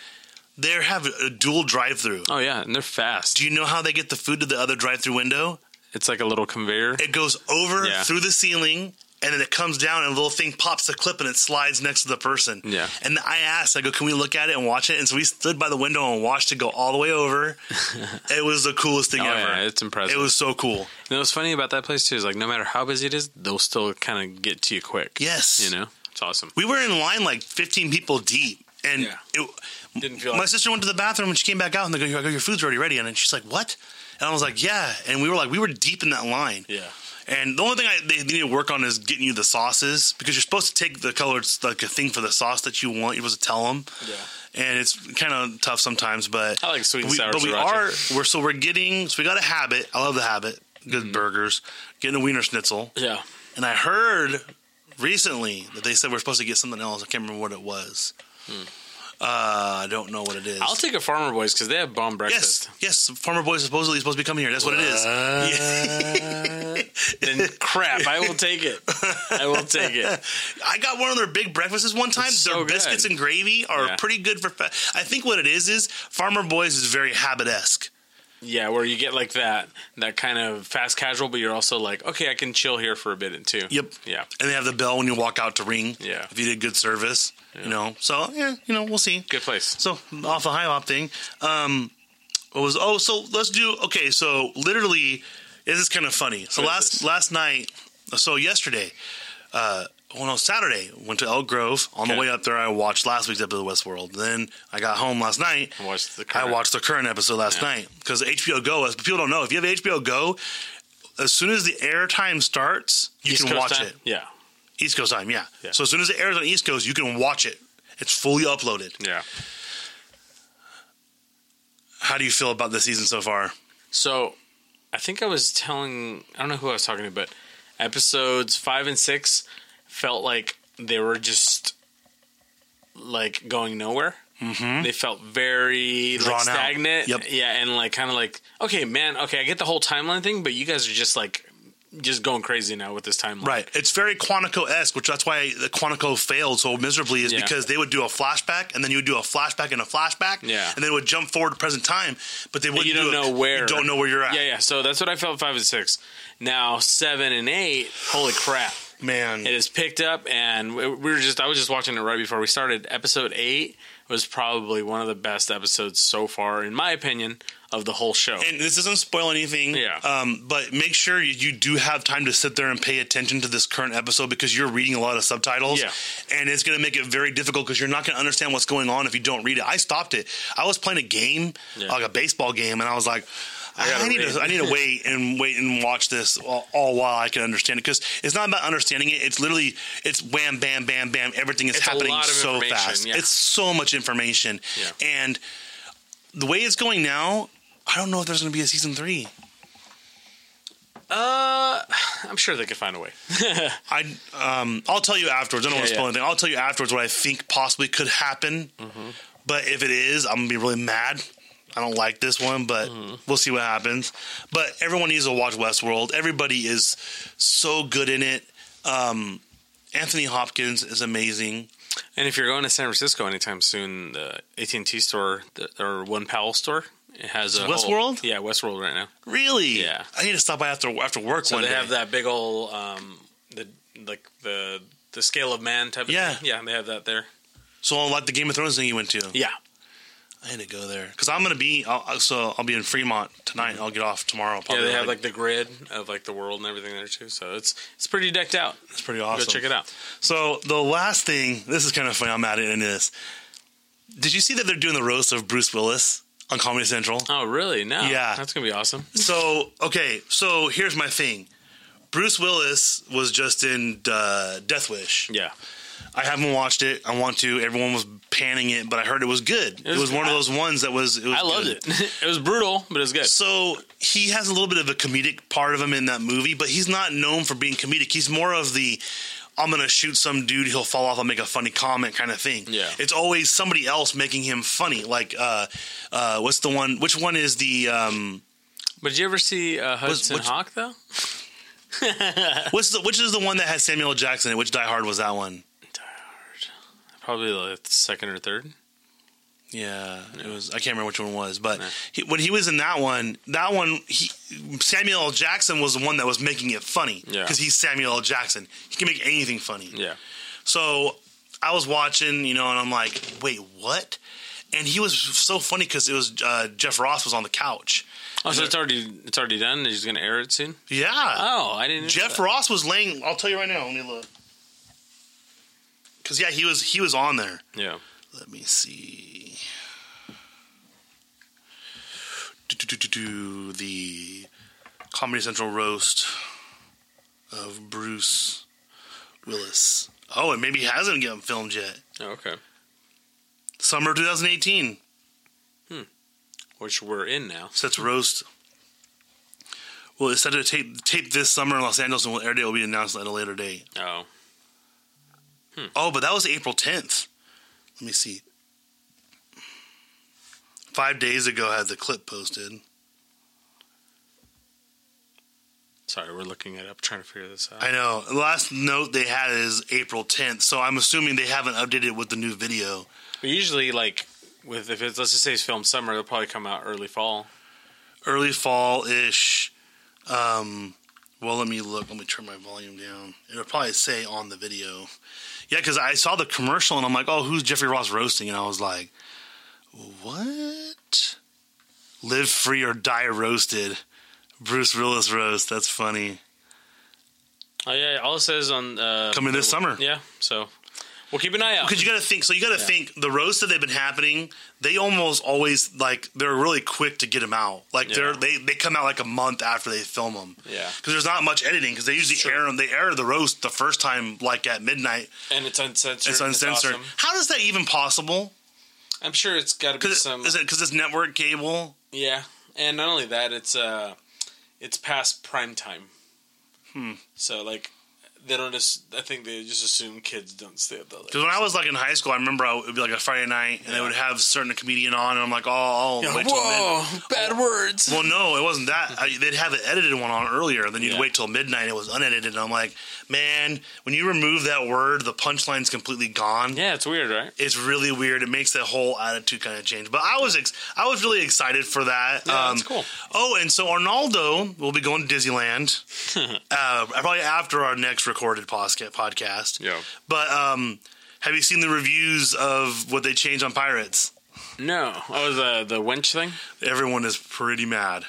They have a dual drive-through. Oh yeah, and they're fast. Do you know how they get the food to the other drive-through window? It's like a little conveyor. It goes over Yeah. through the ceiling. And then it comes down, and a little thing pops the clip, and it slides next to the person. Yeah. And I asked, I go, "Can we look at it and watch it?" And so we stood by the window and watched it go all the way over. it was the coolest thing Oh, ever. yeah, it's impressive. It was so cool. Know what's funny about that place too is like no matter how busy it is, they'll still kind of get to you quick. Yes. You know, it's awesome. We were in line like 15 people deep, and Yeah. it, Didn't feel my like- sister went to the bathroom and she came back out and they go, "I your food's already ready." And she's like, "What?" And I was like, "Yeah." And we were like, we were deep in that line. Yeah. And the only thing I, they need to work on is getting you the sauces because you're supposed to take the colored like a thing for the sauce that you want. You're supposed to tell them. Yeah. And it's kind of tough sometimes, but I like sweet and we, sour But we sriracha. are we're so we're getting so we got a habit. I love the habit. Good Mm-hmm. burgers, getting a wiener schnitzel. Yeah. And I heard recently that they said we're supposed to get something else. I can't remember what it was. Uh, I don't know what it is. I'll take a Farmer Boys because they have bomb yes, breakfast. yes. Farmer Boys is supposedly supposed to be coming here. That's what it is. then crap, I will take it. I will take it. I got one of their big breakfasts one time. So their good. biscuits and gravy are Yeah. pretty good for. Fa- I think what it is is Farmer Boys is very habit esque. Yeah, where you get like that that kind of fast casual, but you're also like, okay, I can chill here for a bit too. Yep. Yeah. And they have the bell when you walk out to ring. Yeah. If you did good service, you know. So yeah, you know, we'll see. Good place. So off the IHOP thing, um, what was oh so let's do okay. So literally, this is kind of funny. So What last last night, so yesterday, uh, well no Saturday went to Elk Grove. On the way up there, I watched last week's episode of Westworld. Then I got home last night. I watched the I current- watched the current episode last Yeah. night because HBO Go. As people don't know, if you have HBO Go, as soon as the airtime starts, you East can Coast watch time? it. Yeah. East Coast time, yeah. Yeah. So as soon as it airs on East Coast, you can watch it. It's fully uploaded. Yeah. How do you feel about the season so far? So I think I was telling I don't know who I was talking to, but episodes five and six felt like they were just like going nowhere. Mm-hmm. They felt very Drawn like, stagnant. Yep. Yeah, and like kind of like okay, man, okay, I get the whole timeline thing, but you guys are just like just going crazy now with this timeline. Right. It's very Quantico esque, which that's why the Quantico failed so miserably, is Yeah. because they would do a flashback and then you would do a flashback and a flashback. Yeah. And then it would jump forward to present time, but they wouldn't you don't do a- know where You don't know where you're at. Yeah, yeah. So that's what I felt five and six. Now seven and eight, holy crap. Man. It has picked up, and we we were just. I was just watching it right before we started. Episode eight was probably one of the best episodes so far, in my opinion, of the whole show. and this doesn't spoil anything. Yeah. Um, but make sure you, you do have time to sit there and pay attention to this current episode because you're reading a lot of subtitles. Yeah. And it's going to make it very difficult because you're not going to understand what's going on if you don't read it. I stopped it. I was playing a game, Yeah. like a baseball game, and I was like, I, gotta need to I need to wait and wait and watch this all, all while I can understand it because it's not about understanding it. It's literally it's wham bam bam bam. Everything is It's happening so fast. yeah. It's so much information, Yeah. and the way it's going now, I don't know if there's going to be a season three. Uh, I'm sure they could find a way. I um I'll tell you afterwards. I don't want to spoil yeah. anything. I'll tell you afterwards what I think possibly could happen. Mm-hmm. But if it is, I'm gonna be really mad. I don't like this one, but Mm-hmm. we'll see what happens. But everyone needs to watch Westworld. Everybody is so good in it. Um, Anthony Hopkins is amazing. And if you're going to San Francisco anytime soon, the AT and T store the, or One Powell store, it has a Westworld? Whole, yeah, Westworld right now. Really? Yeah. I need to stop by after after work So one they day. have that big old um, the like the the scale of man type. Of Yeah. thing. yeah, they have that there. so like the Game of Thrones thing you went to. Yeah, I need to go there because I'm gonna be. I'll, so I'll be in Fremont tonight. I'll get off tomorrow. yeah, Probably they have like the grid of like the world and everything there too. So it's it's pretty decked out. it's pretty awesome. Go check it out. So the last thing, this is kind of funny. I'm at it in this. Did you see that they're doing the roast of Bruce Willis on Comedy Central? Oh, really? No. Yeah. that's gonna be awesome. So okay, so here's my thing. Bruce Willis was just in uh, Death Wish. Yeah, I haven't watched it. I want to. Everyone was panning it, but I heard it was good. It was, was one of those ones that was. It was I loved good. it. it was brutal, but it was good. So he has a little bit of a comedic part of him in that movie, but he's not known for being comedic. He's more of the I'm gonna shoot some dude, he'll fall off, I'll make a funny comment kind of thing. Yeah. It's always somebody else making him funny. Like uh uh what's the one which one is the um But did you ever see uh, Hudson which- Hawk though? what's the which is the one that has Samuel Jackson in? Which Die Hard was that one? Probably like the second or third. Yeah, it was. I can't remember which one it was, but Yeah. he, when he was in that one, that one, he, Samuel L. Jackson was the one that was making it funny Yeah. because he's Samuel L. Jackson. He can make anything funny. Yeah. So I was watching, you know, and I'm like, wait, what? And he was so funny because it was uh, Jeff Ross was on the couch. Oh, so it's already it's already done. He's gonna air it soon. Yeah, Oh, I didn't. know Jeff. Ross was laying. I'll tell you right now. Let me look. Because yeah, he was he was on there. Yeah. Let me see. Do, do, do, do, do, the Comedy Central roast of Bruce Willis. Oh, and maybe he hasn't gotten filmed yet. Oh, okay. Summer 2018. Hmm. Which we're in now. Sets roast. Well, it's set to tape tape this summer in Los Angeles, and will air date will be announced at a later date. Oh. Oh, but that was April 10th. Let me see. Five days ago, I had the clip posted. Sorry, we're looking it up, trying to figure this out. I know. The last note they had is April 10th, so I'm assuming they haven't updated with the new video. But usually, like with if it's let's just say it's filmed summer, it'll probably come out early fall. Early fall ish. Um, well, let me look. Let me turn my volume down. It'll probably say on the video. Yeah, because I saw the commercial and I'm like, oh, who's Jeffrey Ross roasting? And I was like, what? Live free or die roasted. Bruce Willis roast. That's funny. Oh yeah, all it says on uh, Coming this summer. Yeah, so we'll keep an eye out. Because you got to think. So you got to Yeah. think the roasts that they've been happening. They almost always like they're really quick to get them out. Like they're they they come out like a month after they film them. Yeah. Because there's not much editing. Because they usually Sure. air them. They air the roast the first time like at midnight. and it's uncensored. It's uncensored. awesome. How is that even possible? I'm sure it's got to be some. is it because it's network cable? Yeah, and not only that, it's uh, it's past prime time. Hmm. So like, they don't just. I think they just assume kids don't stay up that late. Because when I was like in high school, I remember I, it would be like a Friday night, and they would have a certain comedian on, and I'm like, oh, I'll Yeah, wait till whoa, bad words. Well, no, it wasn't that. I, they'd have an edited one on earlier, and then you'd Yeah. wait till midnight. It was unedited, and I'm like, man, when you remove that word, the punchline's completely gone. yeah, it's weird, right? It's really weird. It makes that whole attitude kind of change. But I was ex- I was really excited for that. Yeah, Um, that's cool. Oh, and so Arnaldo will be going to Disneyland uh, probably after our next recorded podcast. Yeah. But um, have you seen the reviews of what they changed on Pirates? No, oh the the wench thing. Everyone is pretty mad.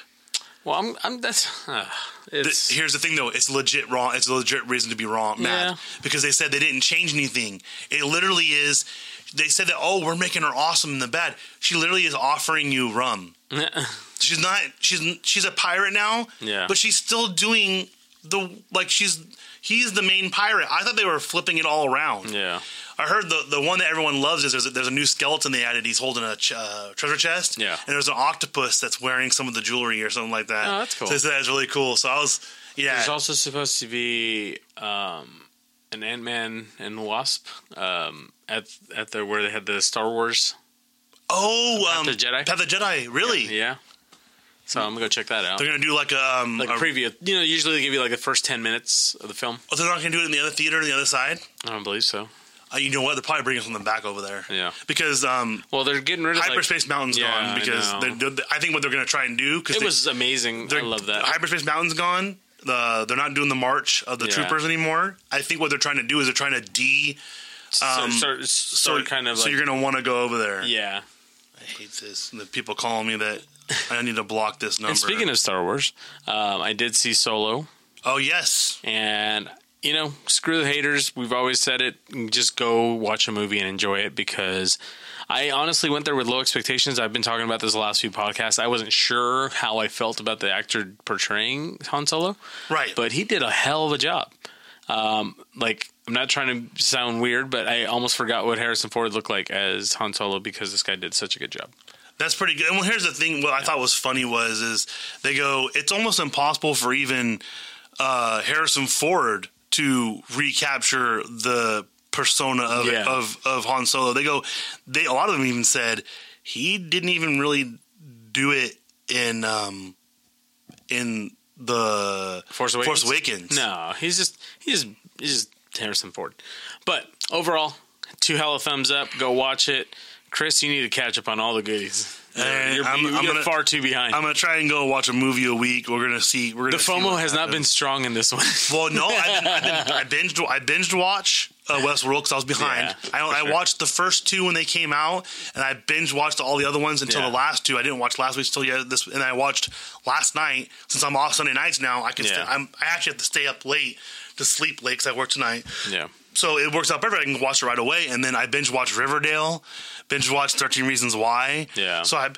Well, I'm I'm that's. Uh, Th- it's Here's the thing, though. It's legit wrong. It's a legit reason to be wrong, mad, Yeah. because they said they didn't change anything. It literally is. They said that oh, we're making her awesome in the bed. She literally is offering you rum. She's not. She's she's a pirate now. Yeah. But she's still doing the like she's he's the main pirate. I thought they were flipping it all around. yeah. I heard the the one that everyone loves is there's a, there's a new skeleton they added. He's holding a ch- uh, treasure chest. Yeah. And there's an octopus that's wearing some of the jewelry or something like that. Oh, that's cool. So that's really cool. So I was yeah. There's also supposed to be um, an Ant Man and Wasp um, at at the where they had the Star Wars. oh, um, the Jedi? Path of the Jedi. Really? Yeah. So I'm gonna go check that out. They're gonna do like a um. Like a- preview, you know, usually they give you like the first ten minutes of the film. oh, they're not gonna do it in the other theater on the other side. I don't believe so. Uh, you know what? They're probably bringing something back over there. Yeah. Because um, Well, they're getting rid of like, Hyperspace Mountain's Yeah, gone I because know. they're, they're- I think what they're to try and do because It was amazing. I love that. Hyperspace Mountain's gone. The they're not doing the march of the Yeah. troopers anymore. I think what they're trying to do is they're trying to de. So- um, start, So start kind of so like, you're to want to go over there. yeah. I hate this. And the people calling me that I need to block this number. And speaking of Star Wars, um, I did see Solo, oh yes, and you know, screw the haters. We've always said it. Just go watch a movie and enjoy it because I honestly went there with low expectations. I've been talking about this the last few podcasts. I wasn't sure how I felt about the actor portraying Han Solo, right. but he did a hell of a job. Um, like I'm not trying to sound weird, but I almost forgot what Harrison Ford looked like as Han Solo because this guy did such a good job. That's pretty good. And well, here's the thing. What I thought was funny was is they go. It's almost impossible for even uh, Harrison Ford to recapture the persona of, Yeah. of of Han Solo. They go. They a lot of them even said he didn't even really do it in um, in the Force Awakens. Force Awakens. No, he's just he's he's just Harrison Ford. But overall, two hella thumbs up. Go watch it, Chris. You need to catch up on all the goodies. And you're I'm- you're I'm gonna- far too behind. I'm gonna try and go watch a movie a week. We're gonna see. We're the gonna see FOMO has not been strong in this one. Well, no, I've been, I binged I binged watch uh, Westworld because I was behind. Yeah, I, for I watched the first two when they came out, and I binge watched all the other ones until Yeah. the last two. I didn't watch last week's till yet this, and I watched last night since I'm off Sunday nights now. I can Yeah. stay, I'm I actually have to stay up late to sleep late because I work tonight. yeah, So it works out perfect. I can watch it right away, and then I binge watch Riverdale, binge watch Thirteen Reasons Why. Yeah. So I've,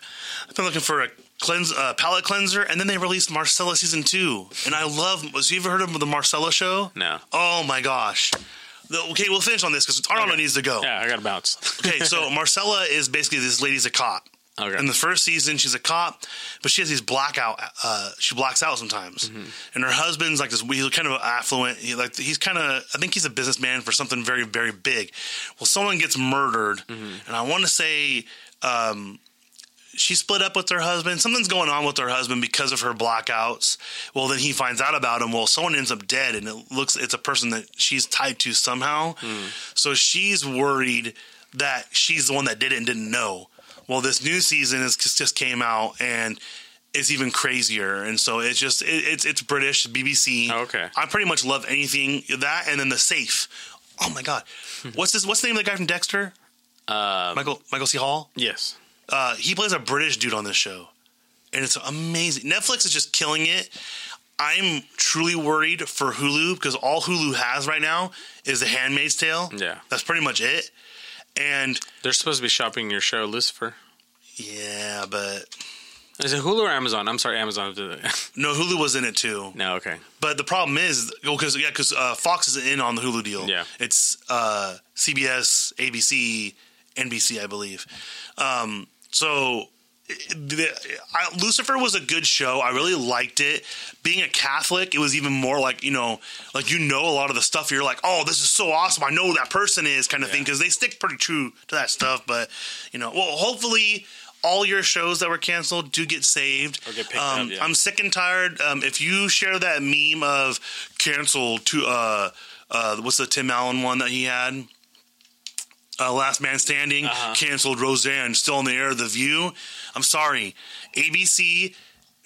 I've been looking for a cleanse uh, palette cleanser, and then they released Marcella season two, and I love. Was you ever heard of the Marcella show? no. Oh my gosh. The- okay, we'll finish on this because Arnold Okay. needs to go. Yeah, I got to bounce. Okay, so Marcella is basically this lady's a cop. Okay. In the first season, she's a cop, but she has these blackout. Uh, she blacks out sometimes, Mm-hmm. and her husband's like this. He's kind of affluent. He like he's kind of. I think he's a businessman for something very very big. Well, someone gets murdered, Mm-hmm. and I want to say. Um, she split up with her husband. Something's going on with her husband because of her blackouts. Well, then he finds out about him. Well, someone ends up dead, and it looks it's a person that she's tied to somehow. So she's worried that she's the one that did it and didn't know. Well, this new season is just came out and it's even crazier, and so it's just it, it's it's British BBC. Okay. I pretty much love anything that, and then the safe. Oh my god, what's this? What's the name of the guy from Dexter? Uh, Michael Michael C. Hall. yes. Uh, he plays a British dude on this show, and it's amazing. Netflix is just killing it. I'm truly worried for Hulu because all Hulu has right now is The Handmaid's Tale. Yeah. that's pretty much it. And They're supposed to be shopping your show, Lucifer. yeah, but Is it Hulu or Amazon? I'm sorry, Amazon. no, Hulu was in it too. no, okay. But the problem is, because yeah, because uh, Fox is in on the Hulu deal. Yeah. it's uh, CBS, ABC, NBC, I believe. Um, so I, Lucifer was a good show. I really liked it. Being a Catholic, it was even more like you know, like you know a lot of the stuff. You're like, oh, this is so awesome. I know who that person is, kind of thing, because they stick pretty true to that stuff. But you know, well, hopefully. All your shows that were canceled do get saved. Or get picked um, up, yeah. I'm sick and tired. Um, if you share that meme of cancel to uh, uh, what's the Tim Allen one that he had? Uh, Last Man Standing Uh-huh. canceled. Roseanne still on the air. The View. I'm sorry. ABC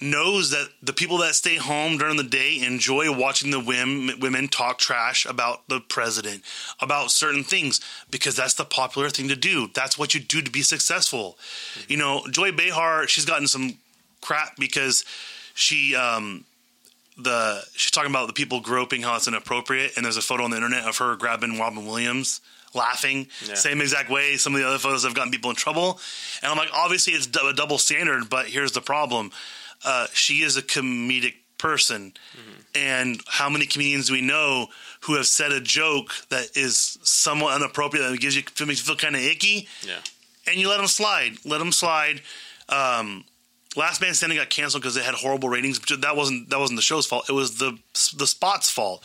knows that the people that stay home during the day enjoy watching the women, women talk trash about the president, about certain things, because that's the popular thing to do. That's what you do to be successful. You know, Joy Behar, she's gotten some crap because she um the she's talking about the people groping how it's inappropriate and there's a photo on the internet of her grabbing Robin Williams laughing. Yeah. Same exact way some of the other photos have gotten people in trouble. And I'm like, obviously it's a double standard, but here's the problem. Uh, she is a comedic person. And how many comedians do we know who have said a joke that is somewhat inappropriate that gives you makes you feel kind of icky? Yeah. and you let them slide. Let them slide. Um, Last Man Standing got canceled because it had horrible ratings. But that wasn't that wasn't the show's fault. It was the the spot's fault.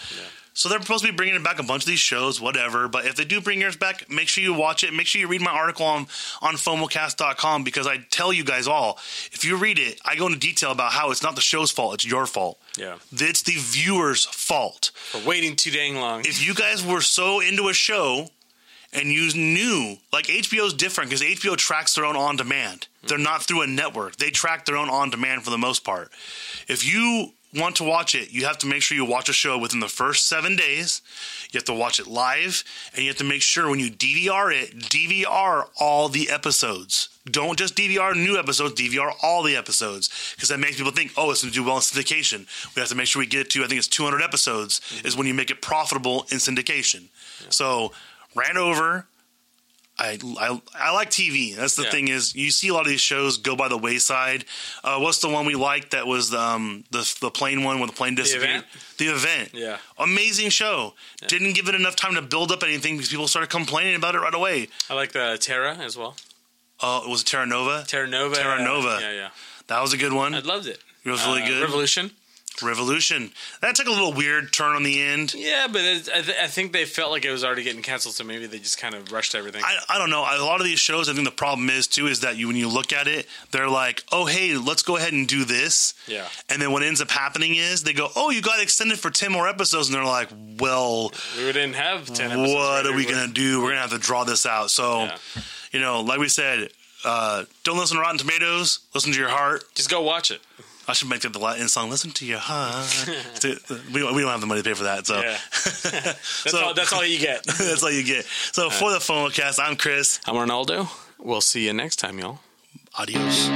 So they're supposed to be bringing back a bunch of these shows, whatever. But if they do bring yours back, make sure you watch it. Make sure you read my article on on FOMOcast.com because I tell you guys all. If you read it, I go into detail about how it's not the show's fault; it's your fault. Yeah. It's the viewer's fault For waiting too dang long. if you guys were so into a show and you knew like HBO is different because HBO tracks their own on demand. They're not through a network. They track their own on demand for the most part. If you want to watch it, you have to make sure you watch a show within the first seven days. You have to watch it live, and you have to make sure when you DVR it, DVR all the episodes. Don't just DVR new episodes, DVR all the episodes because that makes people think, oh, it's going to do well in syndication. We have to make sure we get it to, I think it's 200 episodes mm-hmm. is when you make it profitable in syndication. So, ran over. I, I, I like TV. That's the Yeah. thing is you see a lot of these shows go by the wayside. Uh, what's the one we liked that was um, the the plane one with the plane disappeared? Event? The event. Yeah. Amazing show. Didn't give it enough time to build up anything because people started complaining about it right away. I like the Terra as well. Uh, it was Terra Nova. Terra Nova. Terra Nova. Yeah, yeah. That was a good one. I loved It it. was really Uh, good. Revolution. Revolution. That took a little weird turn on the end. Yeah, but it, I, th- I think they felt like it was already getting canceled, so maybe they just kind of rushed everything. I, I don't know. A lot of these shows, I think the problem is too, is that you when you look at it, they're like, oh hey, let's go ahead and do this. Yeah. And then what ends up happening is they go, oh, you got extended for ten more episodes, and they're like, well, we didn't have ten. Episodes what are we gonna do? We're gonna have to draw this out. So, Yeah. you know, like we said, uh, don't listen to Rotten Tomatoes. Listen to your heart. Just go watch it. I should make that the Latin song. Listen to your heart. we, don't, we don't have the money to pay for that, so Yeah. That's So- all. That's all you get. that's all you get. So for the FOMOcast, I'm Chris. I'm Ronaldo. We'll see you next time, y'all. Adios.